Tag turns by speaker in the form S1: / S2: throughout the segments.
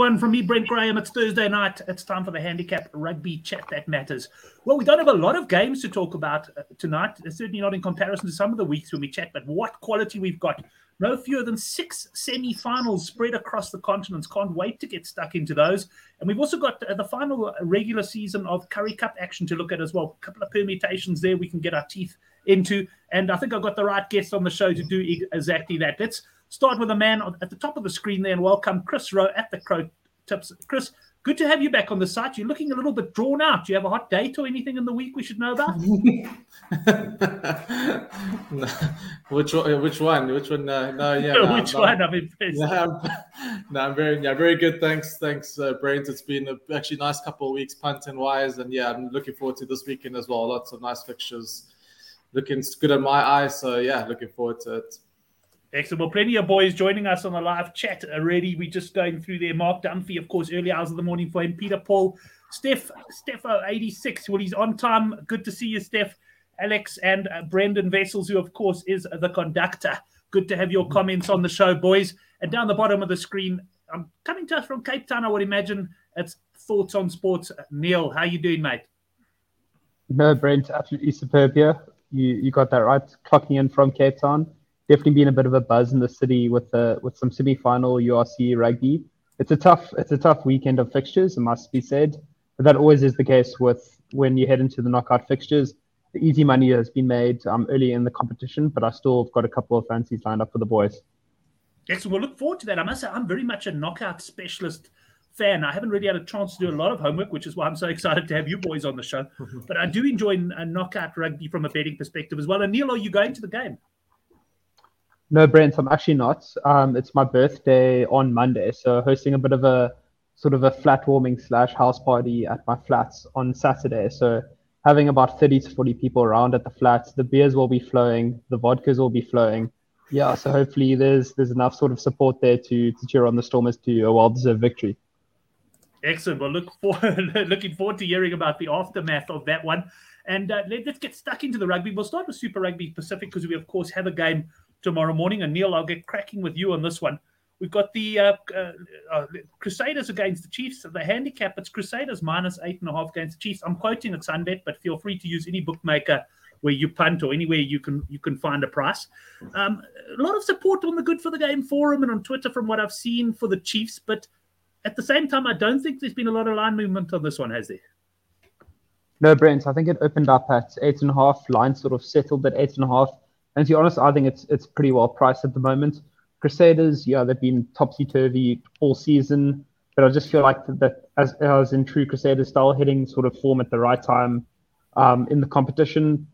S1: Everyone. From me, Brent Graham. It's Thursday night. It's time for the handicap rugby chat that matters. Well, we don't have a lot of games to talk about uh, tonight, certainly not in comparison to some of the weeks when we chat, but what quality we've got. No fewer than six semi finals spread across the continents. Can't wait to get stuck into those. And we've also got uh, the final regular season of Currie Cup action to look at as well. A couple of permutations there we can get our teeth into. And I think I've got the right guest on the show to do exactly that. Let's start with a man at the top of the screen there and welcome Chris Rowe at the Crow Tips. Chris, good to have you back on the site. You're looking a little bit drawn out. Do you have a hot date or anything in the week we should know about?
S2: which one? Which one? Which one? Uh, no, yeah.
S1: No, which no, one? I'm impressed.
S2: No, I'm, no, I'm very, yeah, very good. Thanks, thanks, uh, Brent. It's been a, actually nice couple of weeks, punting wise, and yeah, I'm looking forward to this weekend as well. Lots of nice fixtures, looking good in my eyes. So yeah, looking forward to it.
S1: Excellent. Well, plenty of boys joining us on the live chat already. We're just going through there. Mark Dunphy, of course, early hours of the morning for him. Peter Paul, Steph, Steffo, 86. Well, he's on time. Good to see you, Steph. Alex and uh, Brendan Vessels, who, of course, is the conductor. Good to have your comments on the show, boys. And down the bottom of the screen, I'm coming to us from Cape Town, I would imagine. It's Thoughts on Sports. Neil, how you doing, mate?
S3: No, Brent, absolutely superb here. You, you got that right. Clocking in from Cape Town definitely been a bit of a buzz in the city with uh, with some semi-final URC rugby. It's a tough it's a tough weekend of fixtures, it must be said. But that always is the case with when you head into the knockout fixtures. The easy money has been made um, early in the competition, but I still have got a couple of fancies lined up for the boys.
S1: Excellent. We'll look forward to that. I must say, I'm very much a knockout specialist fan. I haven't really had a chance to do a lot of homework, which is why I'm so excited to have you boys on the show. but I do enjoy a knockout rugby from a betting perspective as well. And Neil, are you going to the game?
S3: No, Brent, I'm actually not. Um, it's my birthday on Monday, so hosting a bit of a sort of a flat warming slash house party at my flats on Saturday. So having about 30 to 40 people around at the flats, the beers will be flowing, the vodkas will be flowing. Yeah, so hopefully there's there's enough sort of support there to to cheer on the Stormers to a well-deserved victory.
S1: Excellent. Well, look for looking forward to hearing about the aftermath of that one. And uh, let, us get stuck into the rugby. We'll start with Super Rugby Pacific because we, of course, have a game tomorrow morning. And Neil, I'll get cracking with you on this one. We've got the uh, uh, uh, Crusaders against the Chiefs. The handicap, it's Crusaders minus eight and a half against the Chiefs. I'm quoting at Sunbet, but feel free to use any bookmaker where you punt or anywhere you can you can find a price. Um, a lot of support on the Good for the Game forum and on Twitter from what I've seen for the Chiefs, but at the same time, I don't think there's been a lot of line movement on this one, has there?
S3: No, Brent. I think it opened up at eight and a half. Line sort of settled at eight and a half. And to be honest, I think it's it's pretty well priced at the moment. Crusaders, yeah, they've been topsy turvy all season, but I just feel like that as as in true Crusaders style, hitting sort of form at the right time um, in the competition,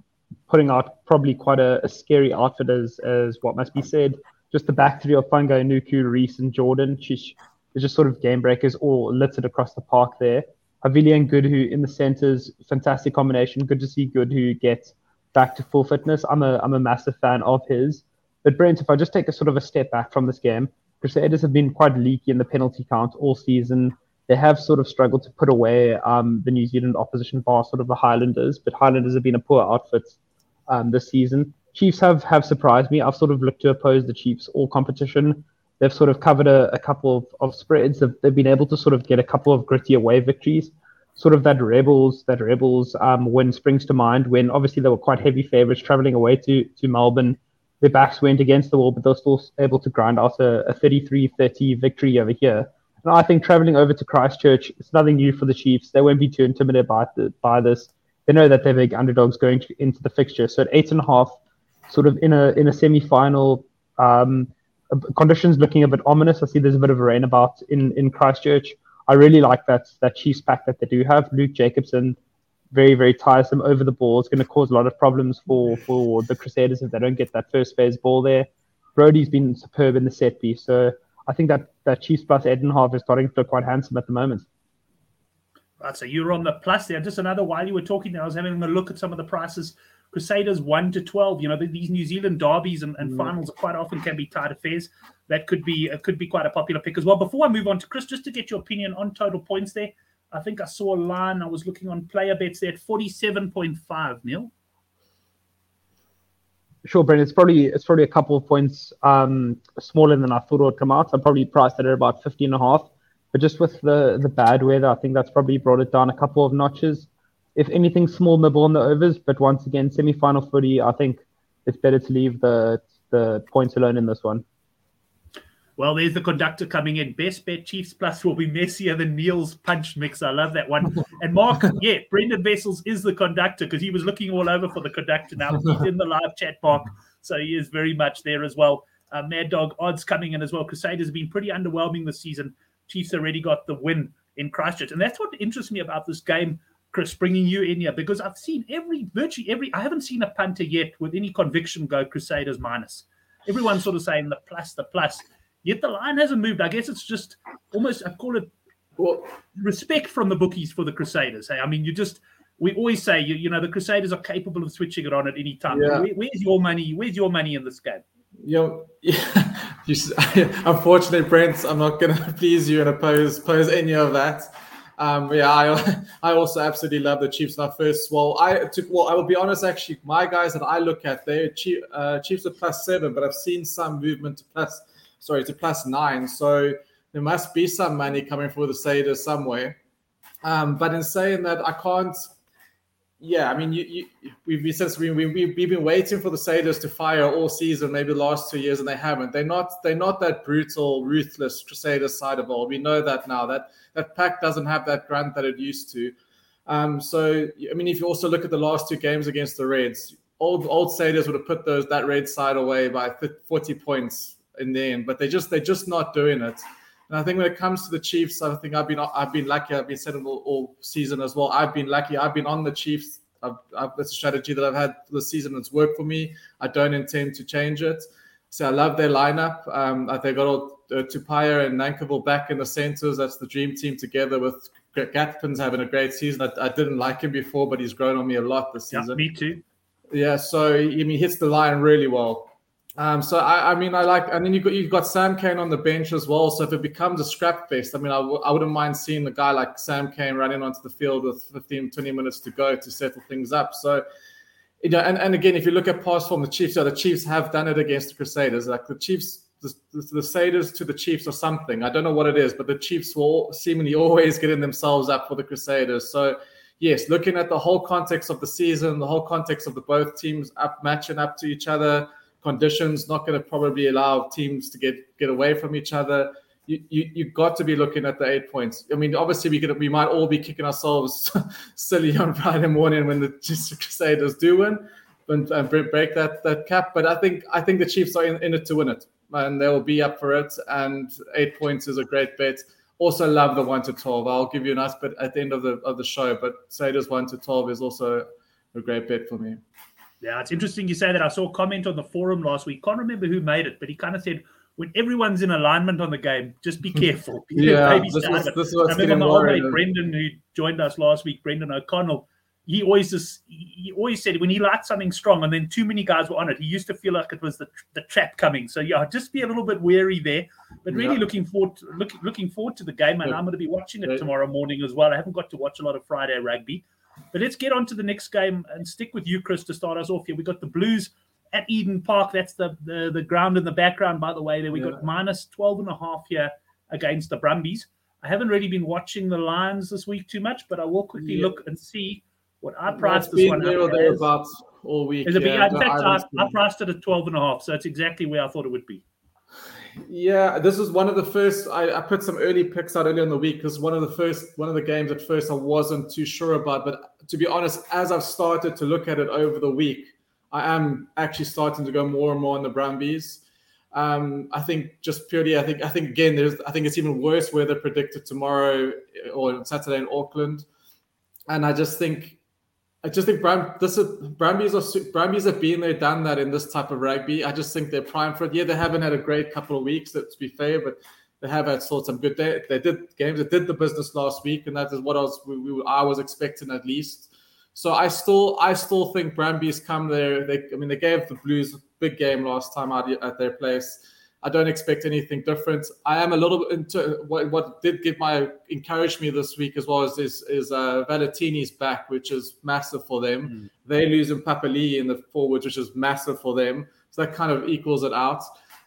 S3: putting out probably quite a, a, scary outfit as as what must be said. Just the back three of Fungo, Nuku, Reece, and Jordan, she's just sort of game breakers all littered across the park there. Havili and Goodhue in the centers, fantastic combination. Good to see Goodhue get back to full fitness. I'm a I'm a massive fan of his. But Brent, if I just take a sort of a step back from this game, Crusaders have been quite leaky in the penalty count all season. They have sort of struggled to put away um, the New Zealand opposition bar, sort of the Highlanders, but Highlanders have been a poor outfit um, this season. Chiefs have, have surprised me. I've sort of looked to oppose the Chiefs all competition. They've sort of covered a, a couple of, of spreads. They've, they've been able to sort of get a couple of gritty away victories sort of that rebels that rebels um, win springs to mind when obviously they were quite heavy favorites traveling away to to Melbourne. Their backs went against the wall, but they were still able to grind out a, a 33-30 victory over here. And I think traveling over to Christchurch, it's nothing new for the Chiefs. They won't be too intimidated by, the, by this. They know that they're big underdogs going to, into the fixture. So at eight and a half, sort of in a in a semi-final, um, conditions looking a bit ominous. I see there's a bit of rain about in in Christchurch. I really like that that Chiefs pack that they do have. Luke Jacobson, very very tiresome over the ball. It's going to cause a lot of problems for for the Crusaders if they don't get that first phase ball there. Brodie's been superb in the set piece, so I think that that Chiefs plus Edenhoff is starting to look quite handsome at the moment.
S1: Right, so you're on the plus there. Just another while you were talking I was having a look at some of the prices. Crusaders one to twelve. You know these New Zealand derbies and, and mm. finals quite often can be tight affairs that could be uh, could be quite a popular pick as well. Before I move on to Chris, just to get your opinion on total points there, I think I saw a line. I was looking on player bets there at forty seven point five. Neil.
S3: Sure, Brent. It's probably it's probably a couple of points um, smaller than I thought it would come out. I'm probably priced at about 50 and a half. But just with the the bad weather, I think that's probably brought it down a couple of notches. If anything, small nibble on the overs, but once again, semi-final footy. I think it's better to leave the the points alone in this one.
S1: Well, there's the conductor coming in. Best bet Chiefs plus will be messier than Neil's punch mix. I love that one. And Mark, yeah, Brendan Vessels is the conductor because he was looking all over for the conductor now. He's in the live chat box, so he is very much there as well. Uh, Mad Dog odds coming in as well. Crusaders have been pretty underwhelming this season. Chiefs already got the win in Christchurch, and that's what interests me about this game, Chris, bringing you in here because I've seen every virtually every. I haven't seen a punter yet with any conviction go Crusaders minus. Everyone's sort of saying the plus, the plus. Yet the line hasn't moved. I guess it's just almost I call it well, respect from the bookies for the Crusaders. Hey, I mean, you just we always say you you know the Crusaders are capable of switching it on at any time. Yeah. Where, where's your money? Where's your money in this game?
S2: You know, yeah, you, unfortunately, Brent, I'm not going to please you and oppose oppose any of that. Um, yeah, I I also absolutely love the Chiefs. My first, well, I took well, I will be honest. Actually, my guys that I look at, Chief, uh, Chiefs are plus seven, but I've seen some movement to plus sorry, to plus nine. So there must be some money coming for the Crusaders somewhere. Um, but in saying that, I can't. Yeah, I mean, you, you, we've since we, we, we've been waiting for the Crusaders to fire all season, maybe last two years, and they haven't. They're not they're not that brutal, ruthless Crusaders side of all. We know that now. That that pack doesn't have that grunt that it used to. Um, so I mean, if you also look at the last two games against the Reds, old old Crusaders would have put those that Red side away by 40 points in the end, but they just they're just not doing it. And I think when it comes to the Chiefs, I think I've been I've been lucky. I've been saying all, all season as well. I've been lucky. I've been on the Chiefs. I've, I've, it's a strategy that I've had this season. It's worked for me. I don't intend to change it. So I love their lineup. Um, they got all uh, Tupaea and Nankivell back in the centers. That's the dream team together with Gapins having a great season. I, I, didn't like him before, but he's grown on me a lot this season.
S1: Yeah, me too.
S2: Yeah, so I mean, he hits the line really well. Um, so I, I, mean, I like, and then you got you've got Sam Cane on the bench as well. So if it becomes a scrap fest, I mean, I w- I wouldn't mind seeing a guy like Sam Cane running onto the field with 15, 20 minutes to go to settle things up. So, you know, and, and again, if you look at past form, the Chiefs, so the Chiefs have done it against the Crusaders. Like the Chiefs, the, the, the Crusaders to the Chiefs or something. I don't know what it is, but the Chiefs will seemingly always getting themselves up for the Crusaders. So yes, looking at the whole context of the season, the whole context of the both teams up matching up to each other conditions not going to probably allow teams to get get away from each other. You, you you've got to be looking at the eight points. I mean, obviously we could we might all be kicking ourselves silly on Friday morning when the Crusaders do win and, and break that that cap. But I think I think the Chiefs are in, in it to win it, and they will be up for it. And eight points is a great bet. Also love the one to twelve. I'll give you a nice bit at the end of the of the show. But Crusaders one to twelve is also a great bet for me.
S1: Yeah, it's interesting you say that. I saw a comment on the forum last week. Can't remember who made it, but he kind of said, when everyone's in alignment on the game, just be careful.
S2: yeah, this was, this was
S1: I remember my old mate Brendan, who joined us last week, Brendan O'Connell. He always just he always said when he liked something strong, and then too many guys were on it, he used to feel like it was the the trap coming. So yeah, just be a little bit wary there. But really yeah. looking forward to, look, looking forward to the game, and yeah. I'm going to be watching it tomorrow morning as well. I haven't got to watch a lot of Friday rugby. But let's get on to the next game and stick with you, Chris, to start us off here. We got the Blues at Eden Park. That's the, the, the ground in the background, by the way. There we yeah. got minus 12 and a half here against the Brumbies. I haven't really been watching the Lions this week too much, but I will quickly yeah. look and see what I priced this one
S2: there or thereabouts all week.
S1: Is it in fact, I, I, priced it at 12 and a half, so it's exactly where I thought it would be.
S2: Yeah, this is one of the first. I, I put some early picks out earlier in the week because one of the first, one of the games at first I wasn't too sure about. But to be honest, as I've started to look at it over the week, I am actually starting to go more and more on the Brumbies. Um, I think just purely, I think, I think again, there's, I think it's even worse weather predicted tomorrow or Saturday in Auckland, and I just think I just think Bram, this is, Brumbies are have been there, done that in this type of rugby. I just think they're primed for it. Yeah, they haven't had a great couple of weeks, to be fair, but they have had sort some good. They, they did games. They did the business last week, and that is what I was we, we, I was expecting at least. So I still I still think Brumbies come there. They I mean they gave the Blues a big game last time out at their place. I don't expect anything different. I am a little bit into what, what did give my encourage me this week as well is is, is uh, Valetini's back, which is massive for them. Mm. They lose in Papali'i in the forwards, which is massive for them. So that kind of equals it out.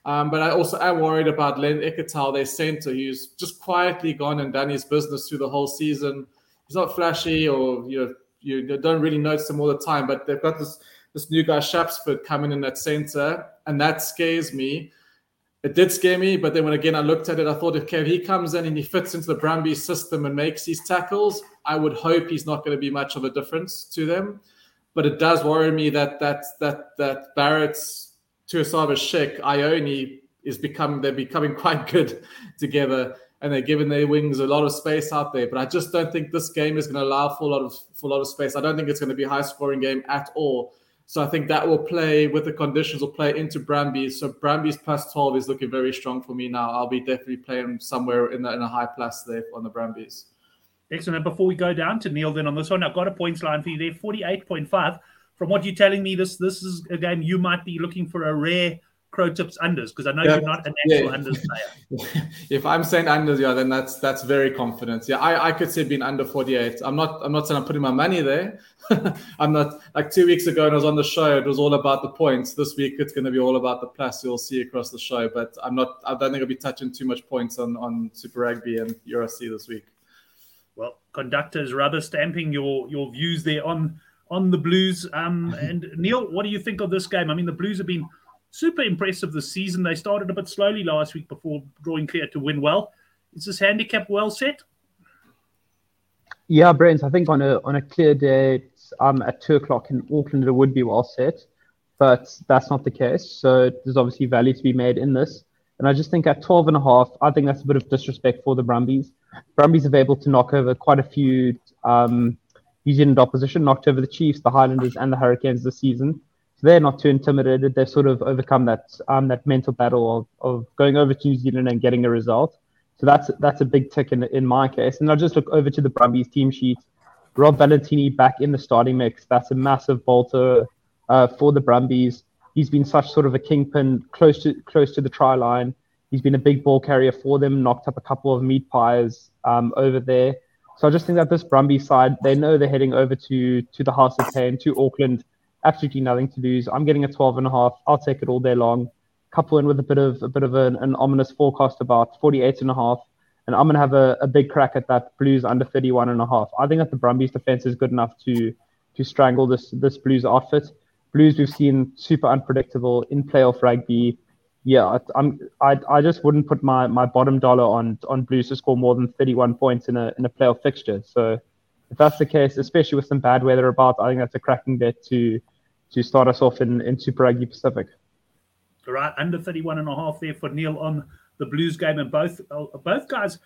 S2: Um, but I also am worried about Len Ikitau, their center, who's just quietly gone and done his business through the whole season. He's not flashy or you know you don't really notice him all the time, but they've got this this new guy Shapsford coming in at center, and that scares me. It did scare me, but then when again I looked at it, I thought if Kev he comes in and he fits into the Brumbies system and makes these tackles, I would hope he's not going to be much of a difference to them. But it does worry me that that that that Barrett's Tuasava Sheck Ioane is becoming they're becoming quite good together and they're giving their wings a lot of space out there. But I just don't think this game is going to allow for a lot of for a lot of space. I don't think it's going to be a high scoring game at all. So I think that will play with the conditions will play into Brumbies. So Brumbies plus 12 is looking very strong for me now. I'll be definitely playing somewhere in, the, in a high plus there on the Brumbies.
S1: Excellent. And before we go down to Neil then on this one, I've got a points line for you there, 48.5. From what you're telling me, this this is a game you might be looking for a rare Crow Tips unders because I know yeah. you're not an actual yeah. unders player.
S2: if I'm saying unders, yeah, then that's that's very confident. Yeah, I, I could say being under 48. I'm not I'm not saying I'm putting my money there. I'm not like two weeks ago when I was on the show, it was all about the points. This week it's going to be all about the plus. You'll see across the show, but I'm not. I don't think I'll be touching too much points on on Super Rugby and URC this week.
S1: Well, conductors rubber stamping your your views there on on the Blues. Um, and Neil, what do you think of this game? I mean, the Blues have been super impressive this season. They started a bit slowly last week before drawing clear to win well. Is this handicap well set?
S3: Yeah, Brent, I think on a on a clear day um, at two o'clock in Auckland it would be well set, but that's not the case. So there's obviously value to be made in this. And I just think at 12 and a half, I think that's a bit of disrespect for the Brumbies. Brumbies have able to knock over quite a few um, New Zealand opposition, knocked over the Chiefs, the Highlanders, and the Hurricanes this season. They're not too intimidated. They've sort of overcome that um, that mental battle of, of going over to New Zealand and getting a result. So that's that's a big tick in in my case. And I'll just look over to the Brumbies team sheet. Rob Valetini back in the starting mix. That's a massive bolter uh, for the Brumbies. He's been such sort of a kingpin close to close to the try line. He's been a big ball carrier for them. Knocked up a couple of meat pies um, over there. So I just think that this Brumbies side, they know they're heading over to to the House of Pain to Auckland absolutely nothing to lose. I'm getting a 12 and a half. I'll take it all day long. Couple in with a bit of a bit of an, an ominous forecast about 48 and a half. And I'm gonna have a, a big crack at that Blues under 31 and a half. I think that the Brumbies defense is good enough to to strangle this this Blues outfit. Blues we've seen super unpredictable in playoff rugby. Yeah, I'm I I just wouldn't put my, my bottom dollar on on Blues to score more than 31 points in a in a playoff fixture. So if that's the case, especially with some bad weather about, I think that's a cracking bet to to start us off in, in Super Rugby Pacific.
S1: All right, under 31 and a half there for Neil on the Blues game, and both uh, both guys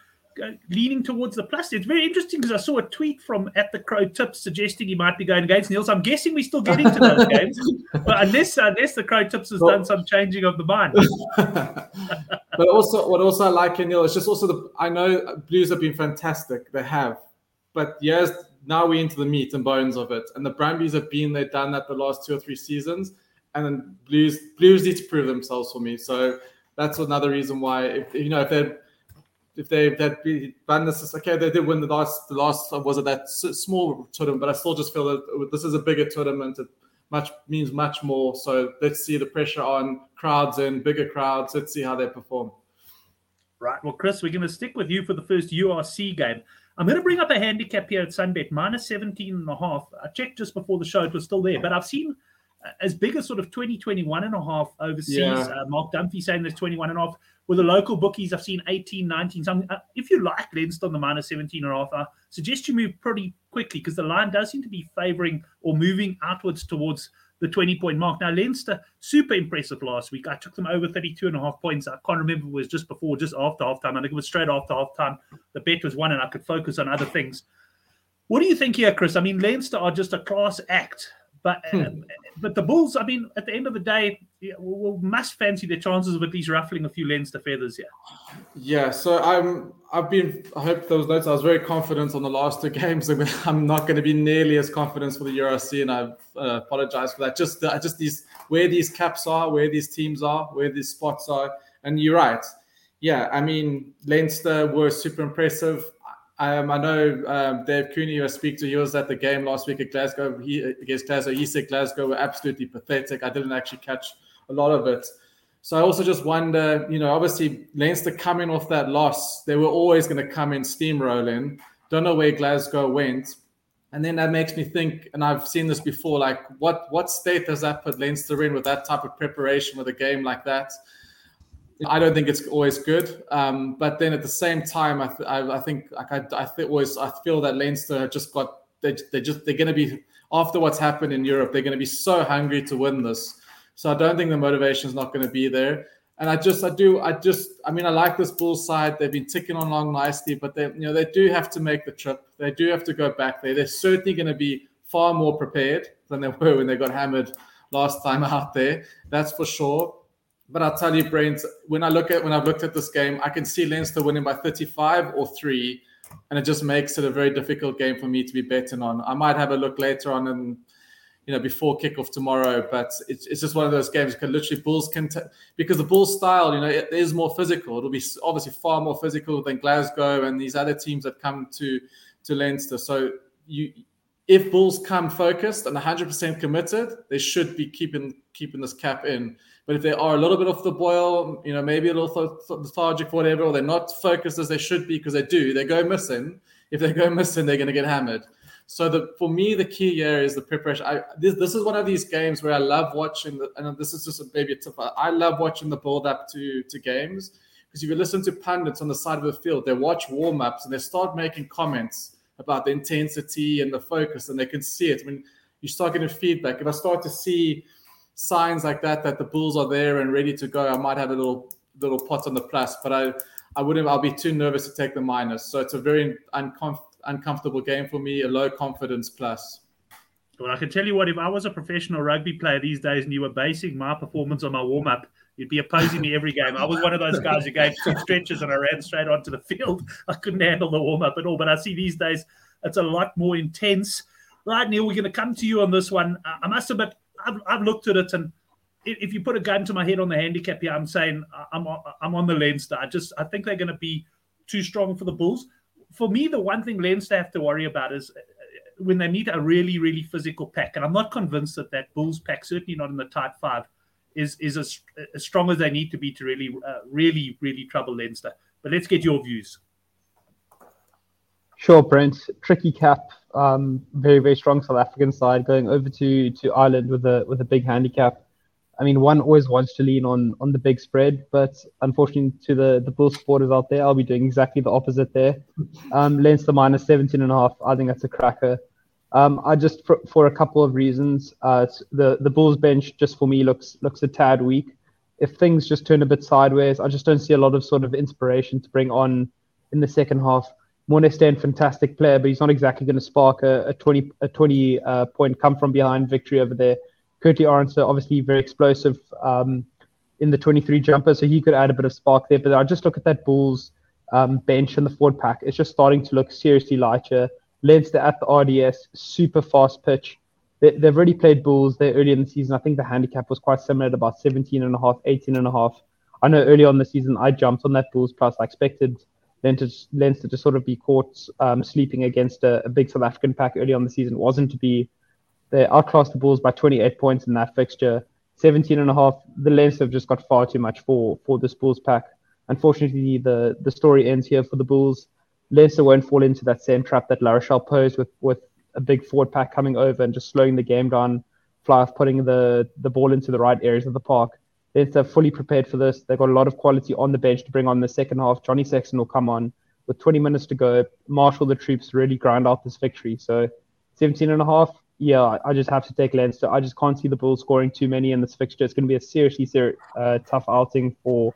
S1: leaning towards the plus. It's very interesting because I saw a tweet from at the Crow Tips suggesting he might be going against Neil. So I'm guessing we're still getting to those games, but unless unless the Crow Tips has well, done some changing of the mind.
S2: but also, what also I like in Neil is just also the I know Blues have been fantastic. They have, but yes, now we're into the meat and bones of it. And the Brumbies have been there, done that the last two or three seasons. And then Blues Blues need to prove themselves for me. So that's another reason why if you know if they if they that done this okay they did win the last the last was it that small tournament but I still just feel that this is a bigger tournament it much means much more so let's see the pressure on crowds and bigger crowds let's see how they perform
S1: right well Chris we're going to stick with you for the first URC game I'm going to bring up a handicap here at Sunbet, minus 17 and a half. I checked just before the show, it was still there, but I've seen as big as sort of 20, 21 and a half overseas. Yeah. Uh, Mark Dunphy saying there's 21 and a half. With the local bookies, I've seen 18, 19. So uh, if you like Leinster on the minus 17 and a half, I suggest you move pretty quickly because the line does seem to be favoring or moving outwards towards the 20 point mark. Now, Leinster, super impressive last week. I took them over 32 and a half points. I can't remember it was just before, just after halftime. I think it was straight after halftime. The bet was won and I could focus on other things. What do you think here, Chris? I mean, Leinster are just a class act. But hmm. um, but the Bulls, I mean, at the end of the day, will must fancy their chances of at least ruffling a few Leinster feathers here.
S2: Yeah, so I'm I've been I hope those notes. I was very confident on the last two games. I'm not going to be nearly as confident for the URC, and I uh, apologize for that. Just uh, just these where these caps are, where these teams are, where these spots are, and you're right. Yeah, I mean Leinster were super impressive. Um, I know um, Dave Cooney, I speak to, he was at the game last week at Glasgow. He against Glasgow. He said Glasgow were absolutely pathetic. I didn't actually catch a lot of it, So I also just wonder, you know, obviously Leinster coming off that loss, they were always going to come in steamrolling. Don't know where Glasgow went. And then that makes me think, and I've seen this before, like what what state does that put Leinster in with that type of preparation with a game like that? I don't think it's always good. Um, but then at the same time, I, th- I, I think like I, I th- always I feel that Leinster just got they they just they're going to be after what's happened in Europe, they're going to be so hungry to win this. So I don't think the motivation is not going to be there. And I just, I do, I just, I mean, I like this Bulls side. They've been ticking along nicely, but they, you know, they do have to make the trip. They do have to go back there. They're certainly going to be far more prepared than they were when they got hammered last time out there. That's for sure. But I'll tell you, Brent, when I look at when I've looked at this game, I can see Leinster winning by 35 or three, and it just makes it a very difficult game for me to be betting on. I might have a look later on and you know, before kickoff tomorrow. But it's, it's just one of those games because literally Bulls can, t- because the Bulls style, you know, it is more physical. It'll be obviously far more physical than Glasgow and these other teams that come to to Leinster. So you, if Bulls come focused and 100% committed, they should be keeping keeping this cap in. But if they are a little bit off the boil, you know, maybe a little lethargic whatever, or they're not focused as they should be because they do, they go missing. If they go missing, they're going to get hammered. So the for me the key here is the preparation. I this this is one of these games where I love watching the and this is just a, maybe a tip. I love watching the build up to to games because if you listen to pundits on the side of the field, they watch warm ups and they start making comments about the intensity and the focus, and they can see it. I mean, you start getting feedback. If I start to see signs like that that the Bulls are there and ready to go, I might have a little little pot on the plus, but I I wouldn't. I'll be too nervous to take the minus. So it's a very uncomfortable game for me, a low confidence plus.
S1: Well, I can tell you what, if I was a professional rugby player these days and you were basing my performance on my warm up, you'd be opposing me every game. I was one of those guys who gave two stretches and I ran straight onto the field. I couldn't handle the warm up at all. But I see these days it's a lot more intense. Right, Neil, we're going to come to you on this one. I must admit, I've, I've looked at it and if you put a gun to my head on the handicap here, I'm saying I'm I'm on the Leinster. I just I think they're going to be too strong for the Bulls for me, the one thing Leinster have to worry about is uh, when they meet a really, really physical pack. And I'm not convinced that that Bulls pack, certainly not in the tight five, is is as, as strong as they need to be to really, uh, really, really trouble Leinster. But let's get your views.
S3: Sure, Brent. Tricky cap. Um, very, very strong South African side going over to to Ireland with a with a big handicap. I mean, one always wants to lean on on the big spread, but unfortunately, to the the Bull supporters out there, I'll be doing exactly the opposite there. Um, Leinster minus 17 and a half. I think that's a cracker. Um, I just for, for a couple of reasons. Uh, the the Bulls bench just for me looks looks a tad weak. If things just turn a bit sideways, I just don't see a lot of sort of inspiration to bring on in the second half. Morné Steyn, fantastic player, but he's not exactly going to spark a, a 20 a 20 uh, point come from behind victory over there. Kurt-Lee Arendse, obviously very explosive um, in the 23 jumper, so he could add a bit of spark there. But I just look at that Bulls um, bench and the forward pack. It's just starting to look seriously lighter. Leinster at the RDS, super fast pitch. They, have already played Bulls there early in the season. I think the handicap was quite similar at about 17 and a half, 18 and a half. I know early on the season I jumped on that Bulls plus. I expected Leinster, Leinster to sort of be caught um, sleeping against a, a, big South African pack early on the season. Wasn't to be they outclassed the Bulls by 28 points in that fixture. 17 and a half. The Leinster have just got far too much for for this Bulls pack. Unfortunately, the the story ends here for the Bulls. Leinster won't fall into that same trap that La Rochelle posed with with a big forward pack coming over and just slowing the game down. Fly off putting the the ball into the right areas of the park. Leinster fully prepared for this. They've got a lot of quality on the bench to bring on the second half. Johnny Sexton will come on with 20 minutes to go. Marshall the troops really grind out this victory. So 17 and a half yeah, I just have to take Leinster. I just can't see the Bulls scoring too many in this fixture. It's going to be a seriously ser- uh, tough outing for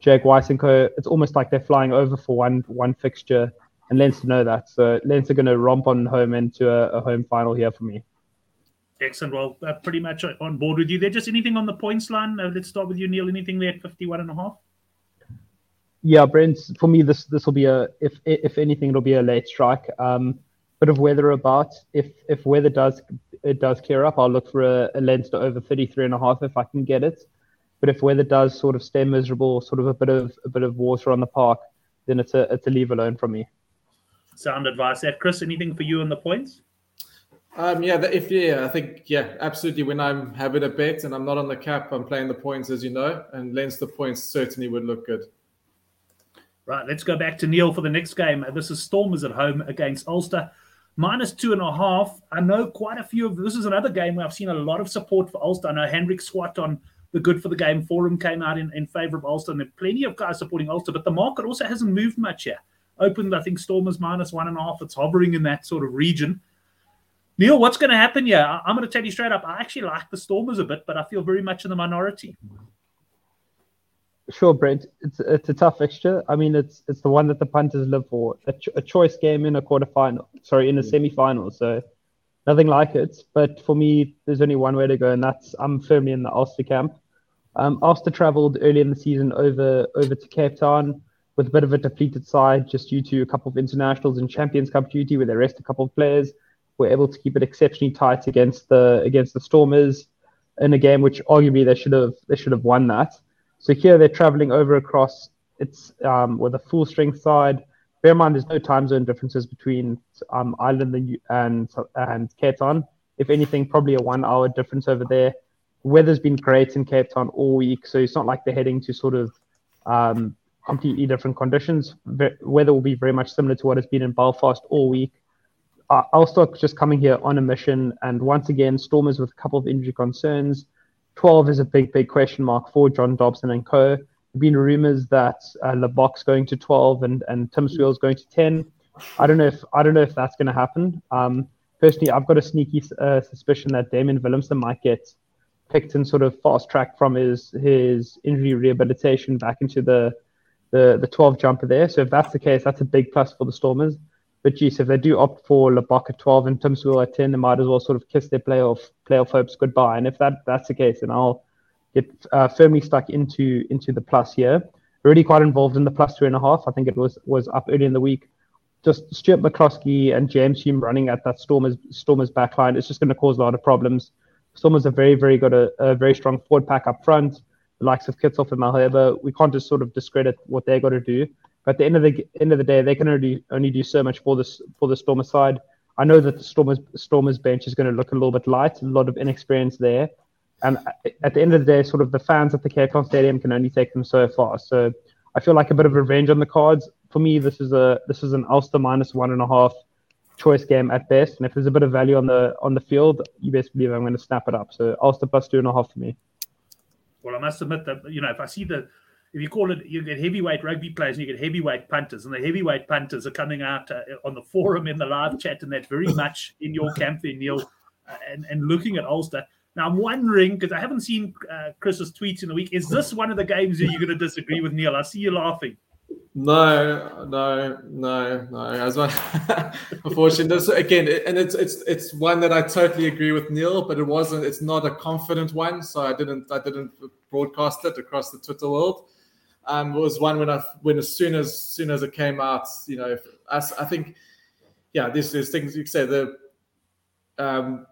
S3: Jake White and co. It's almost like they're flying over for one one fixture, and Leinster know that. So Leinster are going to romp on home into a, a, home final here for me.
S1: Excellent. Well, uh, pretty much on board with you there. Just anything on the points line? Uh, let's start with you, Neil. Anything there at 51 and a half?
S3: Yeah, Brent. For me, this this will be a if if anything, it'll be a late strike. Um, bit of weather about. If if weather does it does clear up, I'll look for a, a to over 33 and a half if I can get it. But if weather does sort of stay miserable, sort of a bit of a bit of water on the park, then it's a it's a leave alone from me.
S1: Sound advice there, Chris. Anything for you on the points?
S2: Um, yeah, if yeah, I think yeah, absolutely. When I'm having a bet and I'm not on the cap, I'm playing the points, as you know, and Leinster points certainly would look good.
S1: Right, let's go back to Neil for the next game. This is Stormers at home against Ulster. Minus two and a half. I know quite a few of this is another game where I've seen a lot of support for Ulster. I know Hendrik Swart on the Good for the Game forum came out in, in favor of Ulster, and there are plenty of guys supporting Ulster, but the market also hasn't moved much yet. Opened, I think, Stormers minus one and a half. It's hovering in that sort of region. Neil, what's going to happen here? I'm going to tell you straight up. I actually like the Stormers a bit, but I feel very much in the minority.
S3: Sure, Brent. It's it's a tough fixture. I mean, it's it's the one that the punters live for. A, ch- a choice game in a quarterfinal, sorry, in a semi-final. So nothing like it. But for me, there's only one way to go, and that's I'm firmly in the Ulster camp. Um, Ulster travelled early in the season over over to Cape Town with a bit of a depleted side, just due to a couple of internationals and Champions Cup duty, where they rest a couple of players. Were able to keep it exceptionally tight against the against the Stormers in a game which arguably they should have they should have won that. So here they're traveling over across. It's um, with a full strength side. Bear in mind, there's no time zone differences between um, Ireland and and and Cape Town. If anything, probably a one-hour difference over there. Weather's been great in Cape Town all week, so it's not like they're heading to sort of um, completely different conditions. weather will be very much similar to what has been in Belfast all week. Uh, Ulster just coming here on a mission, and once again, Stormers with a couple of injury concerns. 12 is a big, big question mark for John Dobson and co. There have been rumors that uh, Libbok's going to 12 and, and Tim Swiel's going to 10. I don't know if I don't know if that's going to happen. Um, personally, I've got a sneaky uh, suspicion that Damian Willemse might get picked and sort of fast tracked from his his injury rehabilitation back into the the the 12 jumper there. So if that's the case, that's a big plus for the Stormers. But geez, if they do opt for Libbok at 12 and Tim Swiel at 10, they might as well sort of kiss their playoff playoff hopes goodbye. And if that that's the case, then I'll get uh, firmly stuck into into the plus here. Already quite involved in the plus two and a half. I think it was was up early in the week. Just Stuart McCloskey and James Hume running at that Stormers Stormers backline. It's just going to cause a lot of problems. Stormers are very very good, a, a very strong forward pack up front. The likes of Kitshoff and Malherbe. We can't just sort of discredit what they're got to do. But at the end of the end of the day, they can only only do so much for this for the Stormers side. I know that the Stormers Stormers bench is going to look a little bit light, a lot of inexperience there, and at the end of the day, sort of the fans at the Cape Town Stadium can only take them so far. So I feel like a bit of revenge on the cards. For me, this is a this is an Ulster minus one and a half choice game at best. And if there's a bit of value on the on the field, you best believe I'm going to snap it up. So Ulster plus two and a half for me.
S1: Well, I must admit that you know if I see the if you call it, you get heavyweight rugby players and you get heavyweight punters, and the heavyweight punters are coming out uh, on the forum in the live chat, and that's very much in your camp there, Neil, uh, and, and looking at Ulster. Now, I'm wondering, because I haven't seen uh, Chris's tweets in the week, is this one of the games that you're going to disagree with Neil? I see you laughing.
S2: No, no, no, no. As well, unfortunately, this again, and it's it's it's one that I totally agree with Neil, but it wasn't. It's not a confident one, so I didn't I didn't broadcast it across the Twitter world um, was one when I when as soon as soon as it came out, you know, as I think, yeah, this is things you say the um,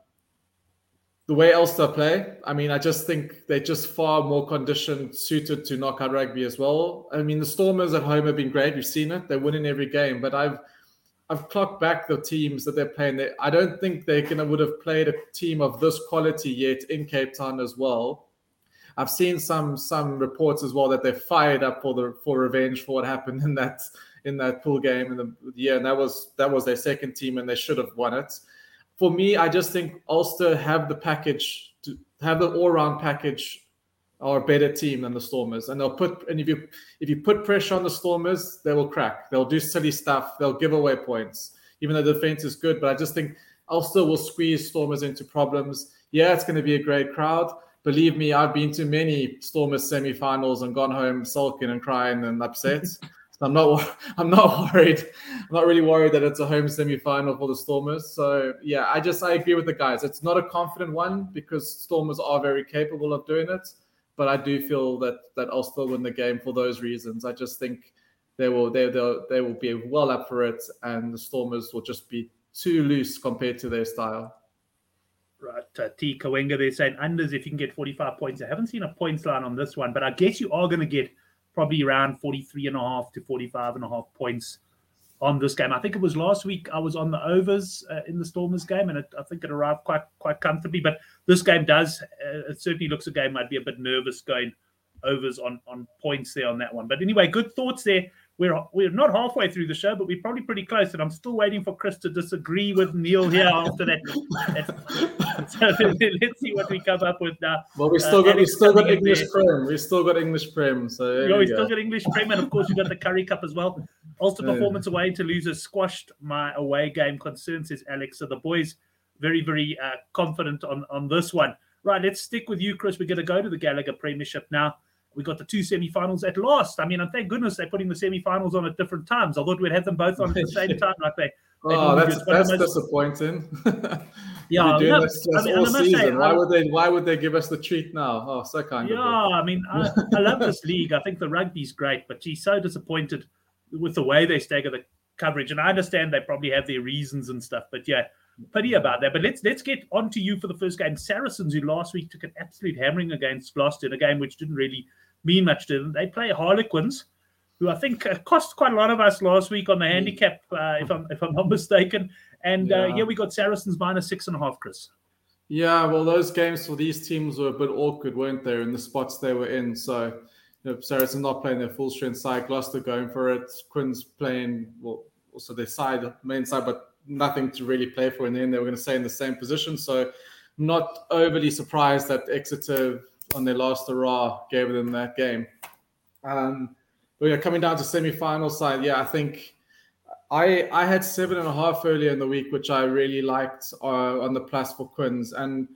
S2: the way Ulster play. I mean, I just think they're just far more conditioned, suited to knockout rugby as well. I mean, the Stormers at home have been great. We've seen it; they're winning every game. But I've I've clocked back the teams that they're playing. They, I don't think they can would have played a team of this quality yet in Cape Town as well. I've seen some some reports as well that they're fired up for the for revenge for what happened in that in that pool game in the year, and that was that was their second team, and they should have won it. For me, I just think Ulster have the package to have the all round package are a better team than the Stormers, and they'll put and if you if you put pressure on the Stormers, they will crack. They'll do silly stuff. They'll give away points, even though the defense is good. But I just think Ulster will squeeze Stormers into problems. Yeah, it's going to be a great crowd believe me, I've been to many Stormers semi-finals and gone home sulking and crying and upset. so I'm not, I'm not worried. I'm not really worried that it's a home semi-final for the Stormers. So yeah, I just I agree with the guys. It's not a confident one because Stormers are very capable of doing it, but I do feel that that I'll still win the game for those reasons. I just think they will they they they will be well up for it, and the Stormers will just be too loose compared to their style
S1: uh, T Kawenga, they're saying unders if you can get 45 points. I haven't seen a points line on this one, but I guess you are going to get probably around 43 and a half to 45 and a half points on this game. I think it was last week I was on the overs uh, in the Stormers game, and it, I think it arrived quite quite comfortably. But this game does uh, it certainly looks a game I'd be a bit nervous going overs on on points there on that one. But anyway, good thoughts there. We're we're not halfway through the show, but we're probably pretty close. And I'm still waiting for Chris to disagree with Neil here after that. so let's see what we come up with now.
S2: Well, we still uh, got we still got English Prem. We still got English Prem. So
S1: yeah, we, still got English Prem, and of course we got the Currie Cup as well. Ulster yeah. performance away to losers squashed my away game concern, says Alex. So the boys very very uh, confident on on this one. Right, let's stick with you, Chris. We're going to go to the Gallagher Premiership now we got the two semi-finals at last. I mean, and thank goodness they're putting the semi-finals on at different times. I thought we'd have them both on at the same time, like they.
S2: oh, that's that's most... disappointing.
S1: yeah,
S2: no, this, I mean, all season. Say, why I, would they? Why would they give us the treat now? Oh, so kind
S1: yeah. I mean, I, I love this league. I think the rugby's great, but she's so disappointed with the way they stagger the coverage. And I understand they probably have their reasons and stuff, but yeah, pity about that. But let's let's get on to you for the first game. Saracens, who last week took an absolute hammering against Gloucester in a game which didn't really mean much to them. They play Harlequins, who I think uh, cost quite a lot of us last week on the hmm. handicap, uh, if I'm if I'm not mistaken. And uh, yeah. Uh, here we got Saracens minus six and a half, Chris.
S2: Yeah, well, those games for these teams were a bit awkward, weren't they, in the spots they were in? So, you know, Saracens not playing their full strength side, Gloucester going for it, Quins playing well, also their side, main side, but nothing to really play for in the end. They were going to stay in the same position. So, not overly surprised that Exeter on lost the Raw gave them that game. Um, but yeah, coming down to semi-final side, yeah, I think I I had seven and a half earlier in the week, which I really liked uh, on the plus for Quins, and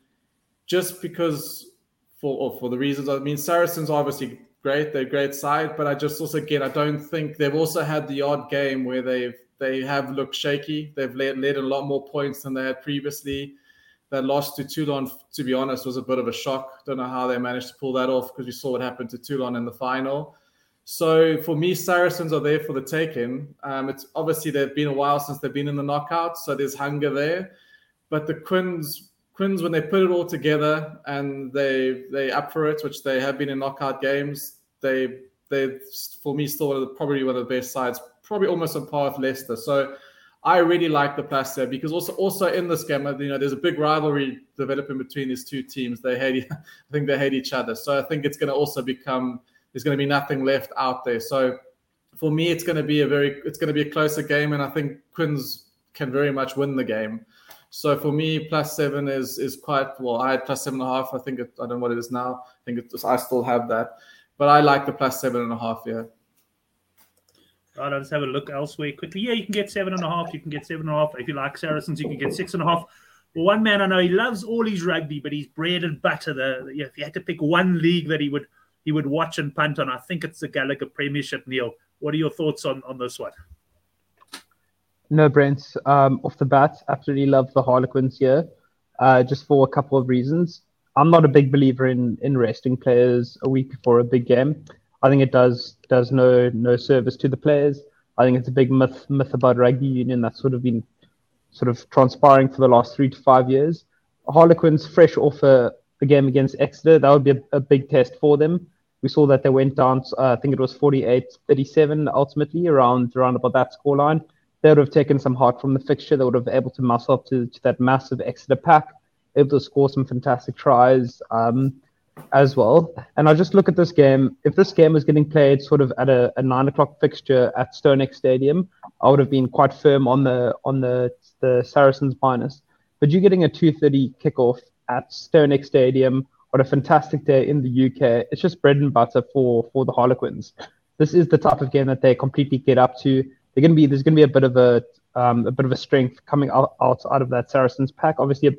S2: just because for for the reasons I mean, Saracens obviously great, they're a great side, but I just also again I don't think they've also had the odd game where they've they have looked shaky. They've led, led a lot more points than they had previously that loss to Toulon, to be honest, was a bit of a shock. Don't know how they managed to pull that off because we saw what happened to Toulon in the final. So for me, Saracens are there for the taking. Um, it's obviously they've been a while since they've been in the knockouts, so there's hunger there. But the Quins, Quins, when they put it all together and they they up for it, which they have been in knockout games, they they for me still probably one of the best sides, probably almost on par with Leicester. So I really like the Plaster because also also in this game, uh, you know, there's a big rivalry developing between these two teams. They hate, I think they hate each other. So I think it's going to also become there's going to be nothing left out there. So for me, it's going to be a very it's going to be a closer game, and I think Quins can very much win the game. So for me, plus seven is is quite well. I had plus seven and a half. I think it, I don't know what it is now. I think it's I still have that, but I like the plus seven and a half. Yeah.
S1: Right, let's have a look elsewhere quickly. Yeah, you can get seven and a half. You can get seven and a half. If you like Saracens, you can get six and a half. Well, one man I know he loves all his rugby, but he's bread and butter. The if you had to pick one league that he would he would watch and punt on, I think it's the Gallagher Premiership. Neil, what are your thoughts on on this one?
S3: No, Brent. Um, off the bat, absolutely love the Harlequins here, uh, just for a couple of reasons. I'm not a big believer in in resting players a week before a big game. I think it does does no no service to the players. I think it's a big myth myth about rugby union that's sort of been sort of transpiring for the last three to five years. Harlequins fresh off a, a game against Exeter, that would be a, a, big test for them. We saw that they went down, uh, I think it was 48-37 ultimately, around around about that scoreline. They would have taken some heart from the fixture. They would have been able to muscle up to, to that massive Exeter pack, able to score some fantastic tries. Um, as well. And I just look at this game. If this game was getting played sort of at a, a nine o'clock fixture at StoneX Stadium, I would have been quite firm on the on the the Saracens minus. But you're getting a two thirty kickoff at StoneX Stadium on a fantastic day in the UK. It's just bread and butter for for the Harlequins. This is the type of game that they completely get up to. They're going to be there's going to be a bit of a um, a bit of a strength coming out, out out of that Saracens pack. Obviously,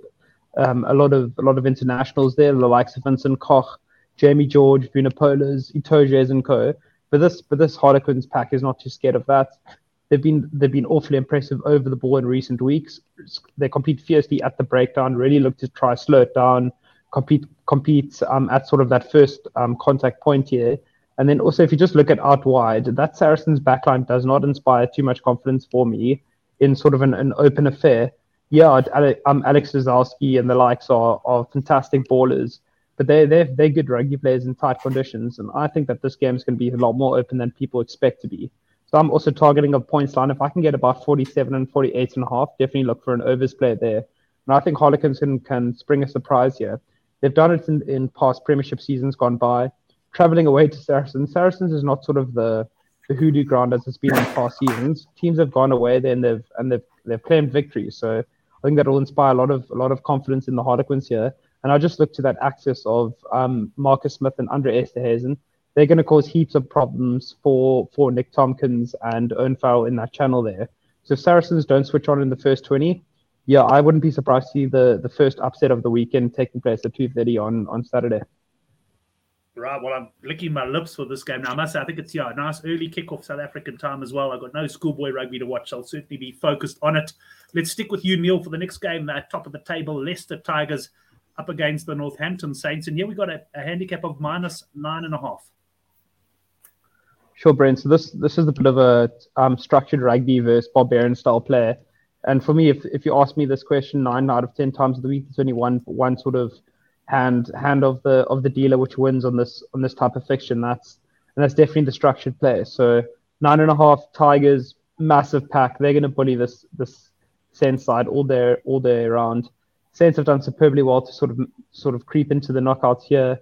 S3: um, a lot of a lot of internationals there, the likes of Vincent Koch, Jamie George, Vunipolas, Itojes and co. But this but this Harlequins pack is not too scared of that. They've been they've been awfully impressive over the ball in recent weeks. They compete fiercely at the breakdown, really look to try slow it down, compete compete um, at sort of that first um, contact point here. And then also, if you just look at out wide, that Saracens backline does not inspire too much confidence for me in sort of an, an open affair yeah, um, Alex Lozowski and the likes are, are fantastic ballers, but they're, they're, they're good rugby players in tight conditions. And I think that this game is going to be a lot more open than people expect to be. So I'm also targeting a points line. If I can get about 47 and 48 and a half, definitely look for an overs play there. And I think Harlequins can, can spring a surprise here. They've done it in, in past Premiership seasons gone by. Traveling away to Saracens. Saracens is not sort of the the hoodoo ground as it's been in past seasons. Teams have gone away there and they've and they've they've claimed victory. So I think that will inspire a lot of a lot of confidence in the Harlequins here. And I just look to that axis of um, Marcus Smith and Andre Esterhuizen. They're going to cause heaps of problems for for Nick Tompkins and Owen in that channel there. So if Saracens don't switch on in the first 20, yeah, I wouldn't be surprised to see the, the first upset of the weekend taking place at 2.30 on, on Saturday.
S1: Right. Well, I'm licking my lips for this game now. I must say, I think it's yeah, a nice early kickoff South African time as well. I've got no schoolboy rugby to watch. I'll certainly be focused on it. Let's stick with you, Neil, for the next game. That top of the table, Leicester Tigers up against the Northampton Saints, and here we got a, a handicap of minus nine and a half.
S3: Sure, Brent. So this this is a bit of a um, structured rugby versus barbarian style player. And for me, if, if you ask me this question nine out of ten times of the week, it's only one one sort of hand hand of the of the dealer which wins on this on this type of fiction. That's and that's definitely the structured play. So nine and a half Tigers, massive pack. They're going to bully this this Saints side all day all day around. Saints have done superbly well to sort of sort of creep into the knockouts here,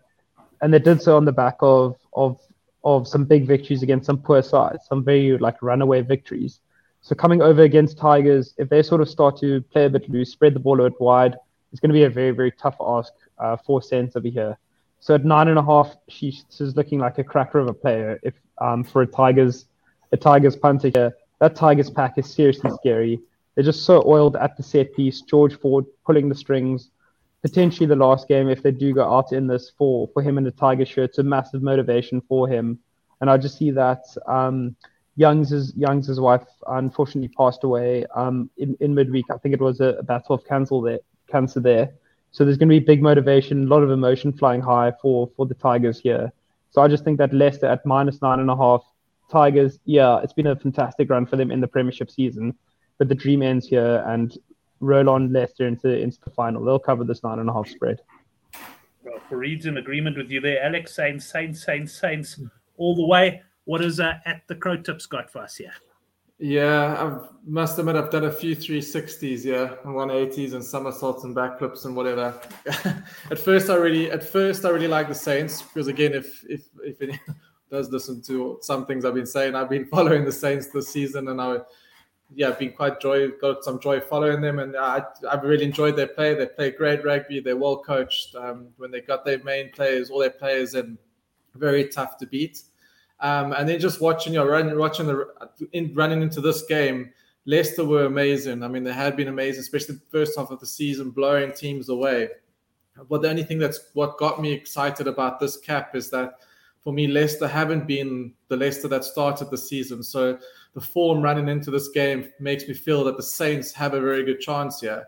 S3: and they did so on the back of of of some big victories against some poor sides, some very like runaway victories. So coming over against Tigers, if they sort of start to play a bit loose, spread the ball a bit wide, it's going to be a very very tough ask uh, four cents over here. So at nine and a half, she's looking like a cracker of a player. If um, for a Tigers, a Tigers punter here, that Tigers pack is seriously scary. They're just so oiled at the set piece. George Ford pulling the strings. Potentially the last game, if they do go out in this for for him in the Tiger shirt, it's a massive motivation for him. And I just see that um, Young's Young's wife unfortunately passed away um, in in midweek. I think it was a, a battle of cancer there. Cancer there. So there's going to be big motivation, a lot of emotion flying high for for the Tigers here. So I just think that Leicester at minus nine and a half, Tigers, yeah, it's been a fantastic run for them in the Premiership season, but the dream ends here and roll on Leicester into into the final. They'll cover this nine and a half spread.
S1: Well, Fareed's in agreement with you there, Alex. Saints, Saints, Saints, Saints, all the way. What is uh, at the Crow Tips got for us here?
S2: Yeah, I must admit I've done a few 360s, yeah, and 180s and somersaults and backflips and whatever. at first, I really, at first, I really like the Saints because again, if if if it does listen to some things I've been saying, I've been following the Saints this season, and I, yeah, I've been quite joy, got some joy following them, and I I've really enjoyed their play. They play great rugby. They're well coached. Um, when they got their main players, all their players, and very tough to beat. Um, and then just watching you know, running, watching the in, running into this game, Leicester were amazing. I mean, they had been amazing, especially the first half of the season, blowing teams away. But the only thing that's what got me excited about this cap is that for me, Leicester haven't been the Leicester that started the season. So the form running into this game makes me feel that the Saints have a very good chance here.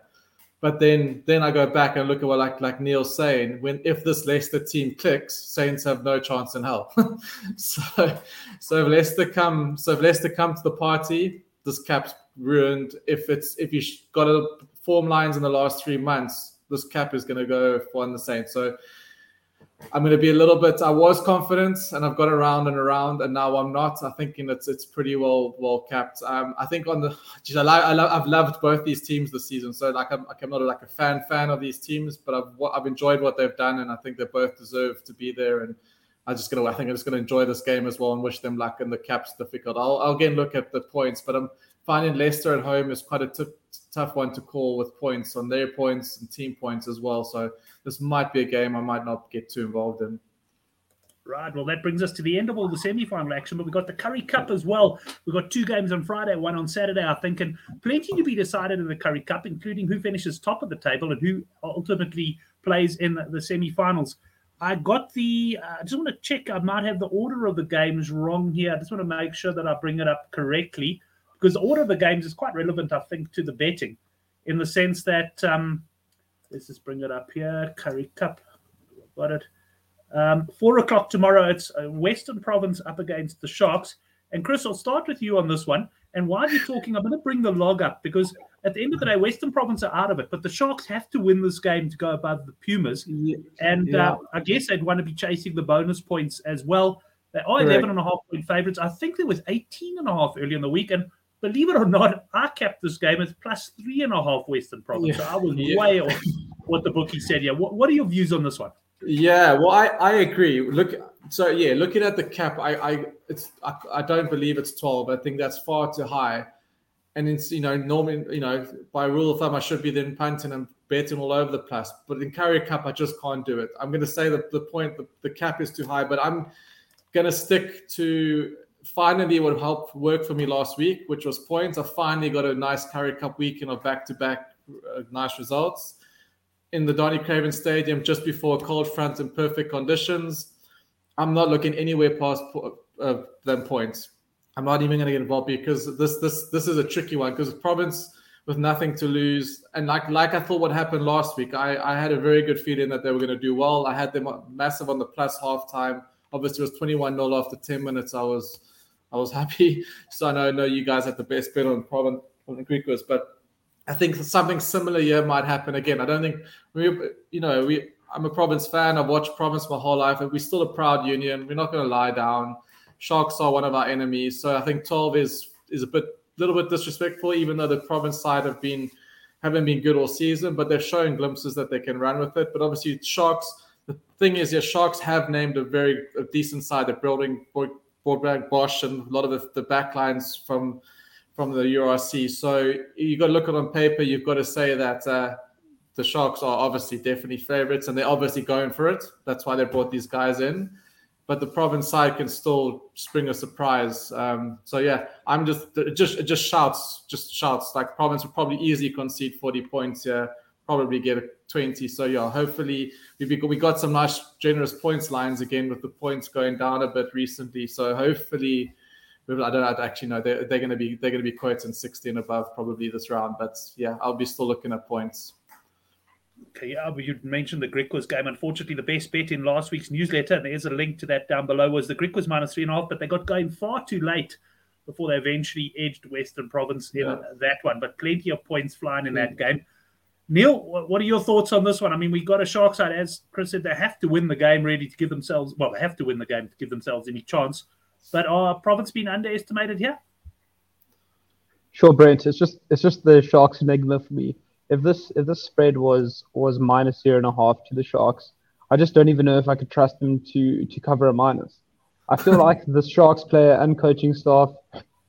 S2: But then then I go back and look at what like like Neil's saying, when if this Leicester team clicks, Saints have no chance in hell. so so if Leicester come so if Leicester come to the party, this cap's ruined. If it's if you got a form lines in the last three months, this cap is gonna go for the Saints. So I'm going to be a little bit. I was confident, and I've got around and around, and now I'm not. I think it's it's pretty well well capped. Um, I think on the, geez, I, I love, I've loved both these teams this season. So like I'm, like I'm not like a fan fan of these teams, but I've I've enjoyed what they've done, and I think they both deserve to be there. And I'm just gonna I think I'm just gonna enjoy this game as well and wish them luck. And the cap's difficult. I'll I'll again look at the points, but I'm finding Leicester at home is quite a t- tough one to call with points on their points and team points as well. So this might be a game I might not get too involved in.
S1: Right. Well, that brings us to the end of all the semi-final action, but we've got the Currie Cup as well. We've got two games on Friday, one on Saturday, I think, and plenty to be decided in the Currie Cup, including who finishes top of the table and who ultimately plays in the semi-finals. I got the. Uh, I just want to check. I might have the order of the games wrong here. I just want to make sure that I bring it up correctly because the order of the games is quite relevant, I think, to the betting, in the sense that um, let's just bring it up here. Currie Cup, got it. Um, four o'clock tomorrow. It's uh, Western Province up against the Sharks. And Chris, I'll start with you on this one. And while you're talking, I'm going to bring the log up because at the end of the day, Western Province are out of it, but the Sharks have to win this game to go above the Pumas. And yeah. uh, I guess they'd want to be chasing the bonus points as well. They are 11 and a half point favorites. I think there was 18 and a half early in the week. And believe it or not, I kept this game as plus three and a half Western Province. Yeah. So I was yeah. way off what the bookie said. Yeah. What, what are your views on this one?
S2: Yeah, well, I, I agree. Look, so yeah, looking at the cap, I I it's I, I don't believe it's twelve. I think that's far too high, and it's you know normally you know by rule of thumb I should be then punting and betting all over the place, but in Currie Cup I just can't do it. I'm going to say that the point the, the cap is too high, but I'm going to stick to finally what helped work for me last week, which was points. I finally got a nice Currie Cup weekend of back to back nice results in the Danie Craven Stadium just before a cold front and perfect conditions. I'm not looking anywhere past uh, them points. I'm not even going to get involved because this this this is a tricky one because Province with nothing to lose and like like I thought what happened last week. I I had a very good feeling that they were going to do well. I had them massive on the plus half time. Obviously, it was 21 0 after 10 minutes. I was I was happy. So I know, I know you guys had the best bet on Province on the Griquas, but I think something similar here might happen again. I don't think we, you know, we. I'm a Province fan. I've watched Province my whole life, and we're still a proud union. We're not going to lie down. Sharks are one of our enemies, so I think 12 is is a bit, little bit disrespectful. Even though the Province side have been haven't been good all season, but they're showing glimpses that they can run with it. But obviously, Sharks. The thing is, yeah, Sharks have named a very a decent side. They're building Broadback Bosch and a lot of the, the backlines from from the URC. So you've got to look at on paper. You've got to say that uh, the Sharks are obviously definitely favourites, and they're obviously going for it. That's why they brought these guys in. But the province side can still spring a surprise. Um, so yeah, I'm just it just it just shouts, just shouts. Like province would probably easily concede 40 points here, probably get a 20. So yeah, hopefully we we got some nice generous points lines again with the points going down a bit recently. So hopefully I don't actually know. They're, they're going to be they're going to be quotes in 60 and above probably this round. But yeah, I'll be still looking at points.
S1: Okay, you mentioned the Griquas game. Unfortunately, the best bet in last week's newsletter, and there's a link to that down below, was the Griquas minus three and a half, but they got going far too late before they eventually edged Western Province in yeah. that one. But plenty of points flying in hmm. that game. Neil, what are your thoughts on this one? I mean, we got a shark side, as Chris said, they have to win the game really to give themselves, well, they have to win the game to give themselves any chance. But are Province being underestimated here?
S3: Sure, Brent. It's just it's just the Sharks enigma for me. If this if this spread was was minus zero and a half to the Sharks, I just don't even know if I could trust them to to cover a minus. I feel like the Sharks player and coaching staff,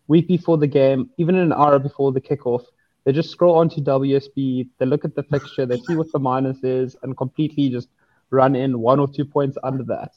S3: week before the game, even an hour before the kickoff, they just scroll onto WSB, they look at the fixture, they see what the minus is, and completely just run in one or two points under that.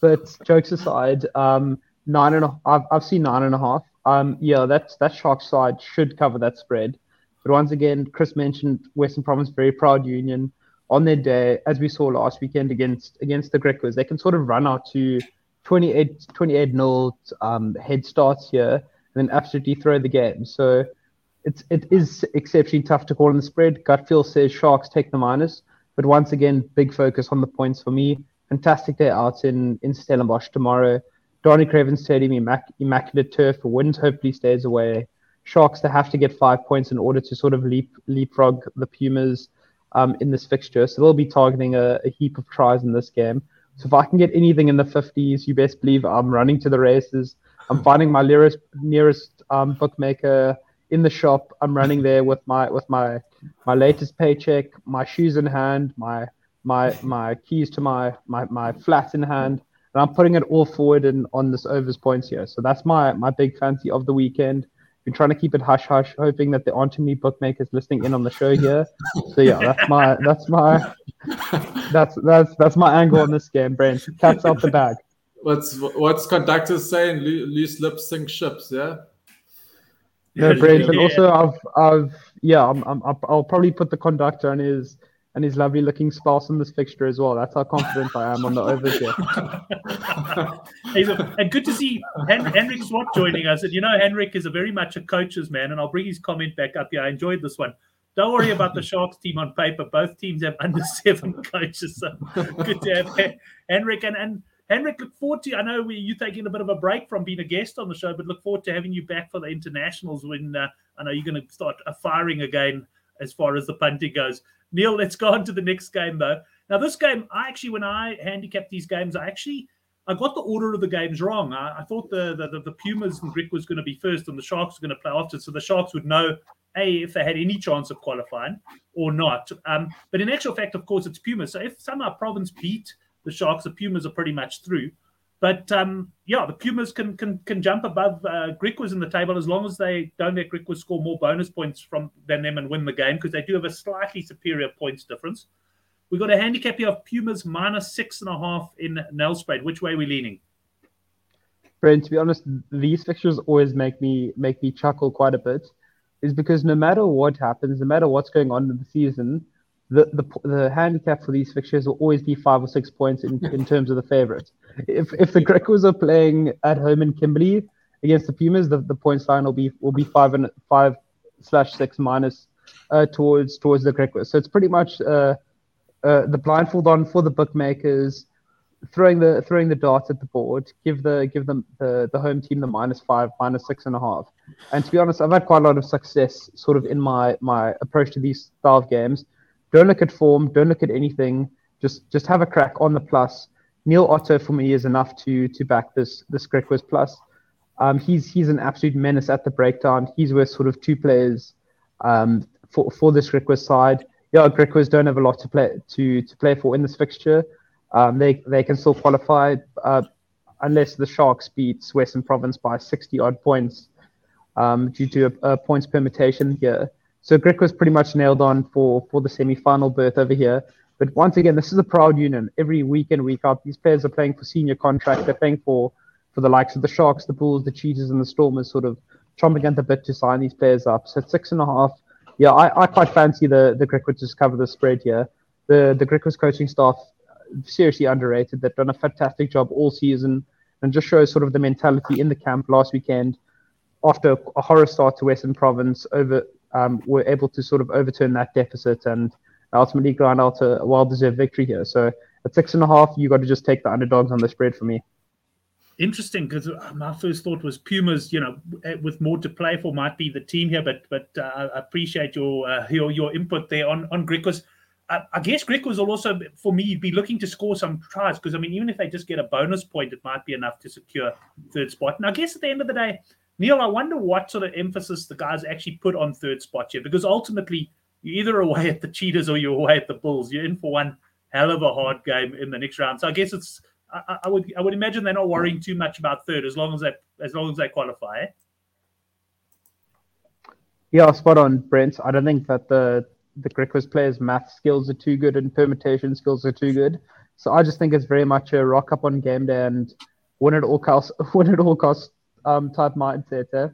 S3: But jokes aside, um, nine and a, I've, I've seen nine and a half. Um, yeah, that's that shark side should cover that spread. But once again, Chris mentioned Western Province very proud union on their day, as we saw last weekend against against the Griquas. They can sort of run out to 28 28 nil um, head starts here and then absolutely throw the game. So it's it is exceptionally tough to call in the spread. Gut feel says Sharks take the minus, but once again, big focus on the points for me. Fantastic day out in in Stellenbosch tomorrow. Danie Craven Stadium, immac- immaculate turf. Wind hopefully stays away. Sharks, they have to get five points in order to sort of leap leapfrog the Pumas um, in this fixture. So they'll be targeting a, a, heap of tries in this game. So if I can get anything in the 50s, you best believe I'm running to the races. I'm finding my nearest nearest um, bookmaker in the shop. I'm running there with my with my my latest paycheck, my shoes in hand, my my my keys to my my, my flat in hand and I'm putting it all forward and on this overs points here. So that's my my big fancy of the weekend. Been trying to keep it hush hush, hoping that there aren't too many bookmakers listening in on the show here. So yeah, that's my that's my that's that's that's my angle on this game, Brent. Cat's out the bag.
S2: What's what's conductors saying? Loose lips sink ships. Yeah.
S3: No, Brent, and also I've I've yeah, I'm, I'm I'll probably put the conductor on his and his lovely looking spouse in this fixture as well. That's how confident I am on the overs here.
S1: and good to see Hen- Henrik Swart joining us. And you know, Henrik is a very much a coach's man, and I'll bring his comment back up here. I enjoyed this one. Don't worry about the Sharks team on paper. Both teams have under seven coaches. So good to have Henrik. And, and Henrik, look forward to I know we, you taking a bit of a break from being a guest on the show, but look forward to having you back for the internationals when uh, I know you're going to start firing again as far as the punting goes. Neil, let's go on to the next game though. Now, this game, I actually, when I handicap these games, I actually I got the order of the games wrong. I, I thought the, the, the Pumas and Griquas was going to be first, and the Sharks were going to play after, so the Sharks would know a if they had any chance of qualifying or not. Um, but in actual fact, of course, it's Pumas. So if somehow Province beat the Sharks, the Pumas are pretty much through. But um, yeah, the Pumas can can can jump above uh, Griquas in the table as long as they don't let Griquas score more bonus points from than them and win the game because they do have a slightly superior points difference. We've got a handicap here of Pumas minus six and a half in Nelspruit. Which way are we leaning?
S3: Brent, to be honest, these fixtures always make me make me chuckle quite a bit, is because no matter what happens, no matter what's going on in the season, the, the the handicap for these fixtures will always be five or six points in, in terms of the favourites. If if the Griquas are playing at home in Kimberley against the Pumas, the, the points line will be will be five and five slash six minus uh, towards towards the Griquas. So it's pretty much uh, uh, the blindfold on for the bookmakers, throwing the throwing the darts at the board. Give the give them the, the home team the minus five, minus six and a half. And to be honest, I've had quite a lot of success sort of in my my approach to these style of games don't look at form. Don't look at anything. Just just have a crack on the plus. Neil Otto for me is enough to to back this this Griquas plus. Um, he's he's an absolute menace at the breakdown. He's worth sort of two players um, for for this Griquas side. Yeah, Griquas don't have a lot to play to to play for in this fixture. Um, they they can still qualify uh, unless the Sharks beat Western Province by 60 odd points um, due to a, a points permutation here. So Griquas pretty much nailed on for, for the semi-final berth over here. But once again, this is a proud union. Every week in, week out, these players are playing for senior contract. They're playing for, for the likes of the Sharks, the Bulls, the Cheetahs, and the Stormers sort of chomping at the bit to sign these players up. So six and a half, yeah, I, I quite fancy the, the Griquas cover the spread here. The, the Griquas coaching staff, seriously underrated. They've done a fantastic job all season and just shows sort of the mentality in the camp last weekend after a horror start to Western Province over um, were able to sort of overturn that deficit and ultimately grind out a well-deserved victory here. So at six and a half, you got to just take the underdogs on the spread for me.
S1: Interesting, because my first thought was Pumas. You know, eh, with more to play for, might be the team here. But but uh, I appreciate your uh, your your input there on on Griquas. I, I guess Griquas will also, for me, you'd be looking to score some tries because I mean, even if they just get a bonus point, it might be enough to secure third spot. And I guess at the end of the day, Neil, I wonder what sort of emphasis the guys actually put on third spot here, because ultimately you're either away at the Cheetahs or you're away at the Bulls. You're in for one hell of a hard game in the next round. So I guess it's I, I would I would imagine they're not worrying too much about third as long as they as long as they qualify. Eh?
S3: Yeah, spot on, Brent. I don't think that the the Griquas players' math skills are too good and permutation skills are too good. So I just think it's very much a rock up on game day and win at all costs. Win at all costs um, type mindset. Eh?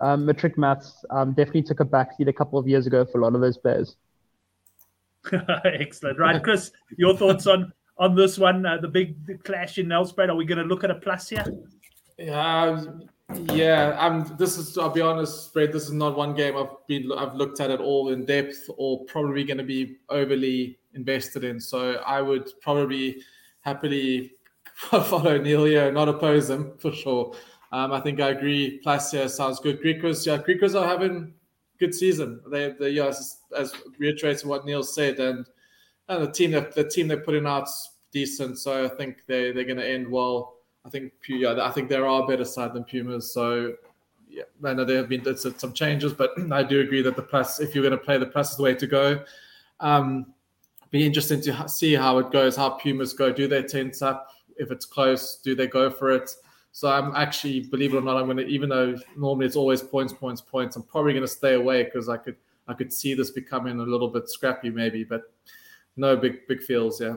S3: Um, matric maths um, definitely took a backseat a couple of years ago for a lot of those players.
S1: Excellent, right, Chris? Your thoughts on on this one? Uh, the big clash in Nelspruit. Are we going to look at a plus here?
S2: Yeah, yeah. I'm. This is. I'll be honest, spread. This is not one game I've been. I've looked at it all in depth, or probably going to be overly invested in. So I would probably happily follow Neil here, not oppose him for sure. Um, I think I agree. Placia sounds good. Griquas, yeah, Griquas are having good season. They, they yeah, as, as reiterating what Neil said, and and the team that the team they're putting out's decent. So I think they they're going to end well. I think yeah, I think there are better side than Pumas. So yeah, I know there have been some changes, but I do agree that the plus, if you're going to play the plus, is the way to go. Um, be interesting to see how it goes, how Pumas go. Do they tense up? If it's close, do they go for it? So I'm actually, believe it or not, I'm going to, even though normally it's always points, points, points, I'm probably going to stay away because I could, I could see this becoming a little bit scrappy maybe, but no big, big feels. Yeah.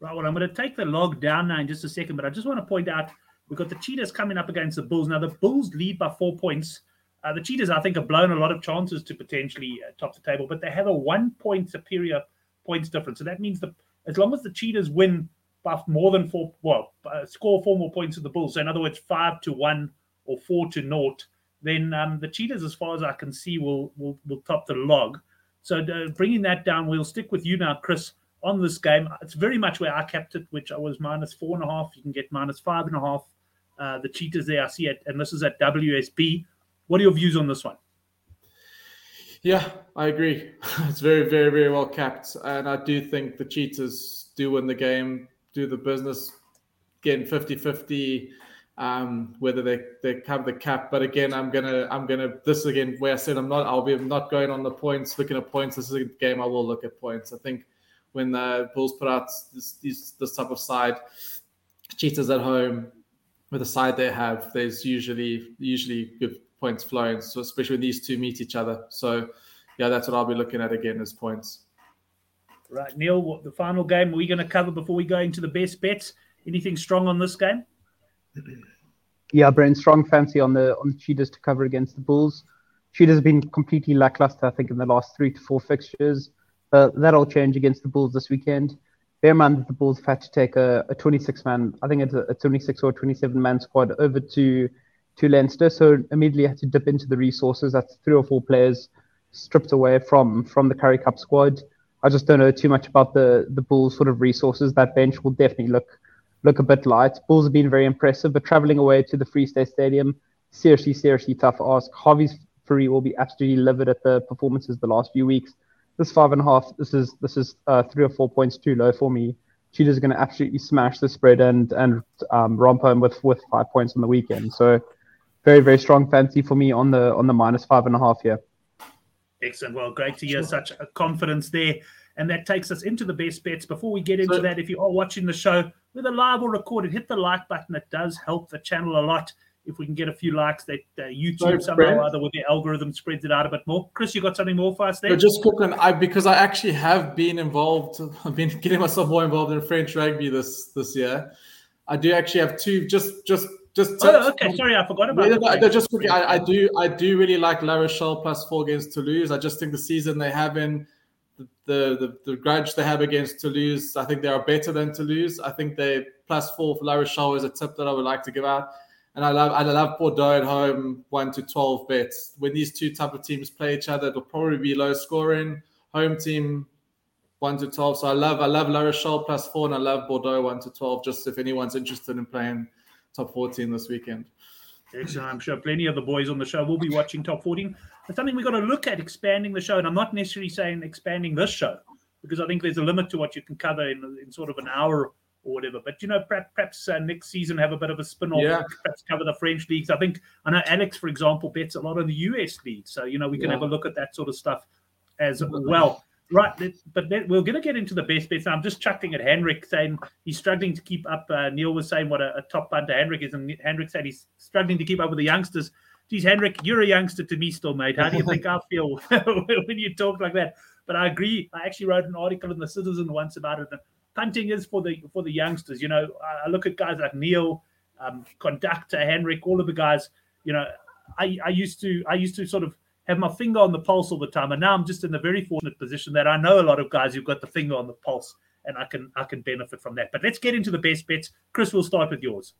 S1: Right. Well, I'm going to take the log down now in just a second, but I just want to point out we've got the Cheetahs coming up against the Bulls. Now, the Bulls lead by four points. Uh, the Cheetahs, I think, have blown a lot of chances to potentially uh, top the table, but they have a one point superior points difference. So that means that as long as the Cheetahs win by more than four, well, score four more points to the Bulls. So in other words, five to one or four to naught, then um, the Cheetahs, as far as I can see, will will, will top the log. So uh, bringing that down, we'll stick with you now, Chris, on this game. It's very much where I kept it, which I was minus four and a half. You can get minus five and a half. Uh, the Cheetahs there, I see it, and this is at WSB. What are your views on this one?
S2: Yeah, I agree. It's very, very, very well capped, and I do think the Cheetahs do win the game do the business. getting 50 50 um, whether they, they cover the cap. But again, I'm gonna I'm gonna this again where I said I'm not I'll be not going on the points, looking at points. This is a game I will look at points. I think when the Bulls put out this this, this type of side, Cheetahs at home with the side they have, there's usually usually good points flowing. So especially when these two meet each other. So yeah, that's what I'll be looking at again as points.
S1: Right, Neil, what, the final game are we going to cover before we go into the best bets? Anything strong on this game?
S3: Yeah, Brent, strong fancy on the on the Cheetahs to cover against the Bulls. Cheetahs have been completely lackluster, I think, in the last three to four fixtures. Uh, that'll change against the Bulls this weekend. Bear in mind that the Bulls have had to take a, a 26 man, I think it's a, a 26 or 27 man squad over to to Leinster. So immediately had to dip into the resources. That's three or four players stripped away from from the Currie Cup squad. I just don't know too much about the the Bulls sort of resources. That bench will definitely look look a bit light. Bulls have been very impressive, but traveling away to the Free State Stadium, seriously, seriously tough ask. Hawies Fourie will be absolutely livid at the performances the last few weeks. This five and a half, this is this is uh, three or four points too low for me. Cheetahs are going to absolutely smash the spread and and um, romp home with with five points on the weekend. So very very strong fancy for me on the on the minus five and a half here.
S1: Excellent. Well, great to hear sure. such a confidence there. And that takes us into the best bets. Before we get into so, that, if you are watching the show, whether live or recorded, hit the like button. It does help the channel a lot. If we can get a few likes, that uh, YouTube somehow or other with the algorithm spreads it out a bit more. Chris, you got something more for us there?
S2: just quickly, I because I actually have been involved. I've been getting myself more involved in French rugby this this year. I do actually have two. Just just just.
S1: Oh, okay. Sorry, I forgot about.
S2: Yeah, just quickly, I, I do I do really like La Rochelle plus four against Toulouse. I just think the season they have in the, the, the grudge they have against Toulouse, I think they are better than Toulouse. I think they plus four for La Rochelle is a tip that I would like to give out. And I love I love Bordeaux at home one to twelve bets. When these two type of teams play each other, it'll probably be low scoring. Home team one to twelve. So I love I love La Rochelle plus four and I love Bordeaux one to twelve. Just if anyone's interested in playing top fourteen this weekend.
S1: Excellent. I'm sure plenty of the boys on the show will be watching top 14. It's something we've got to look at expanding the show. And I'm not necessarily saying expanding this show because I think there's a limit to what you can cover in, in sort of an hour or whatever. But you know, perhaps, perhaps uh, next season have a bit of a spin off. Yeah. Perhaps cover the French leagues. I think I know Alex, for example, bets a lot on the US league, so you know we can yeah. have a look at that sort of stuff as well. Right, but we're going to get into the best bets. I'm just chuckling at Henrik saying he's struggling to keep up. Uh, Neil was saying what a, a top punter Henrik is, and Henrik said he's struggling to keep up with the youngsters. Geez, Henrik, you're a youngster to me still, mate. How do you think I feel when you talk like that? But I agree. I actually wrote an article in the Citizen once about it punting is for the for the youngsters. You know, I look at guys like Neil, um, conductor Henrik, all of the guys. You know, I, I used to I used to sort of have my finger on the pulse all the time, and now I'm just in the very fortunate position that I know a lot of guys who've got the finger on the pulse, and I can I can benefit from that. But let's get into the best bets. Chris, we'll start with yours.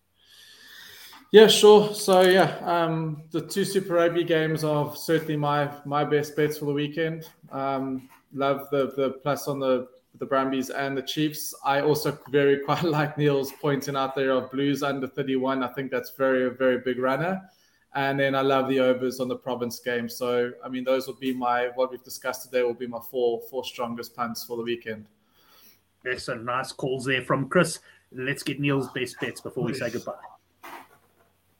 S2: Yeah, sure. So yeah, um, the two Super Rugby games are certainly my my best bets for the weekend. Um, love the the plus on the the Brumbies and the Chiefs. I also very quite like Neil's pointing out there of Blues under 31. I think that's very, very big runner. And then I love the overs on the province game. So, I mean, those will be my, what we've discussed today will be my four, four strongest punts for the weekend.
S1: Excellent. Nice calls there from Chris. Let's get Neil's best bets before we say goodbye.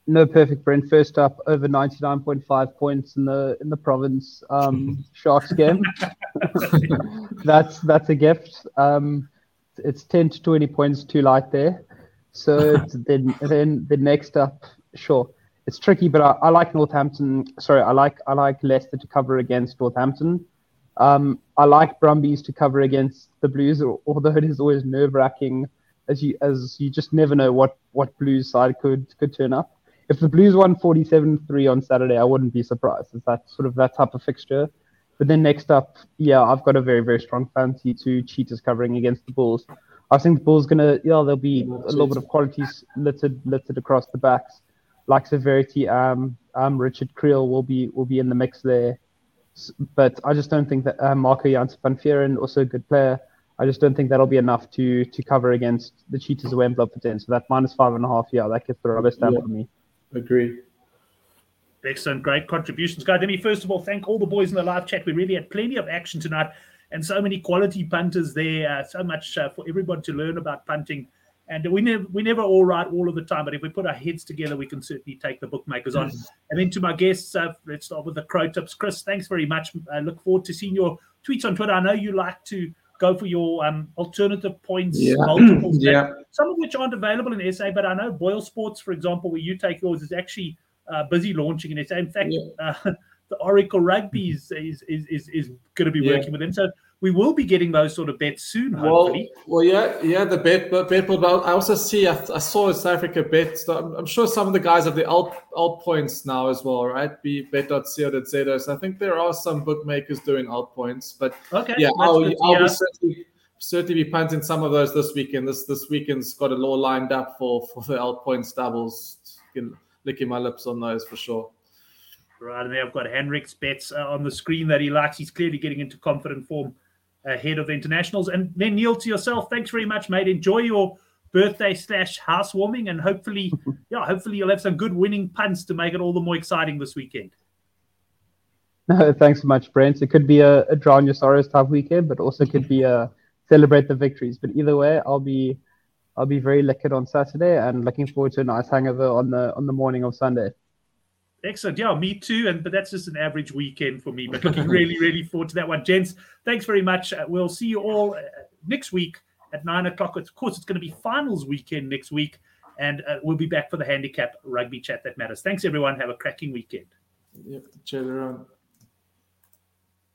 S3: No perfect, Brent. First up, over ninety nine point five points in the in the province um, Sharks game. that's that's a gift. Um, it's ten to twenty points too light there. So then then the next up, sure, it's tricky, but I, I, like Northampton. Sorry, I like I like Leicester to cover against Northampton. Um, I like Brumbies to cover against the Blues, although it is always nerve wracking as you as you just never know what what Blues side could could turn up if the Blues won 47-3 on Saturday, I wouldn't be surprised. It's that sort of that type of fixture. But then next up, yeah, I've got a very, very strong fancy to Cheetahs covering against the Bulls. I think the Bulls gonna, yeah, there'll be a little bit of qualities littered, littered across the backs, like Severity. Um, um, Richard Creel will be will be in the mix there, but I just don't think that uh, Marco Janse van Vuuren, also a good player. I just don't think that'll be enough to to cover against the Cheetahs of Wembley for ten. So that minus five and a half, yeah, that gets the rubber stamp yeah. for me.
S2: Agree.
S1: Excellent, great contributions, guys. Let me first of all thank all the boys in the live chat. We really had plenty of action tonight, and so many quality punters there. Uh, so much uh, for everybody to learn about punting. And we never we never all right all of the time, but if we put our heads together, we can certainly take the bookmakers on. And then to my guests, uh, let's start with the Crow Tips. Chris, thanks very much. I look forward to seeing your tweets on Twitter. I know you like to go for your um, alternative points,
S2: Yeah.
S1: multiples,
S2: Yeah.
S1: some of which aren't available in SA, but I know Boyle Sports, for example, where you take yours, is actually uh, busy launching in SA. In fact, uh, the Oracle Rugby is is is is, is going to be
S2: Yeah.
S1: working with them, so we will be getting those sort of bets soon,
S2: Well,
S1: hopefully.
S2: well, yeah, yeah. The bet, but bet, but I also see. I, I saw in South Africa bet. So I'm, I'm sure some of the guys have the alt alt points now as well, right? Be bet.co.za. So I think there are some bookmakers doing alt points, but
S1: Okay,
S2: yeah, I'll,
S1: good
S2: I'll
S1: hear.
S2: be certainly certainly be punting some of those this weekend. This this weekend's got a law lined up for for the alt points doubles. Licking my lips on those for sure.
S1: Right, and there I've got Henrik's bets uh, on the screen that he likes. He's clearly getting into confident form ahead of the internationals. And then Neil, to yourself, thanks very much, mate. Enjoy your birthday slash housewarming, and hopefully, yeah, hopefully you'll have some good winning punts to make it all the more exciting this weekend.
S3: No, thanks so much, Brent. It could be a, a drown your sorrows type weekend, but also could be a celebrate the victories. But either way, I'll be I'll be very liquid on Saturday and looking forward to a nice hangover on the on the morning of Sunday.
S1: Excellent. Yeah, me too. And but that's just an average weekend for me. But looking really, really forward to that one, gents. Thanks very much. Uh, we'll see you all uh, next week at nine o'clock. Of course, it's going to be finals weekend next week, and uh, we'll be back for the handicap rugby chat that matters. Thanks, everyone. Have a cracking weekend.
S2: Yep, cheer around.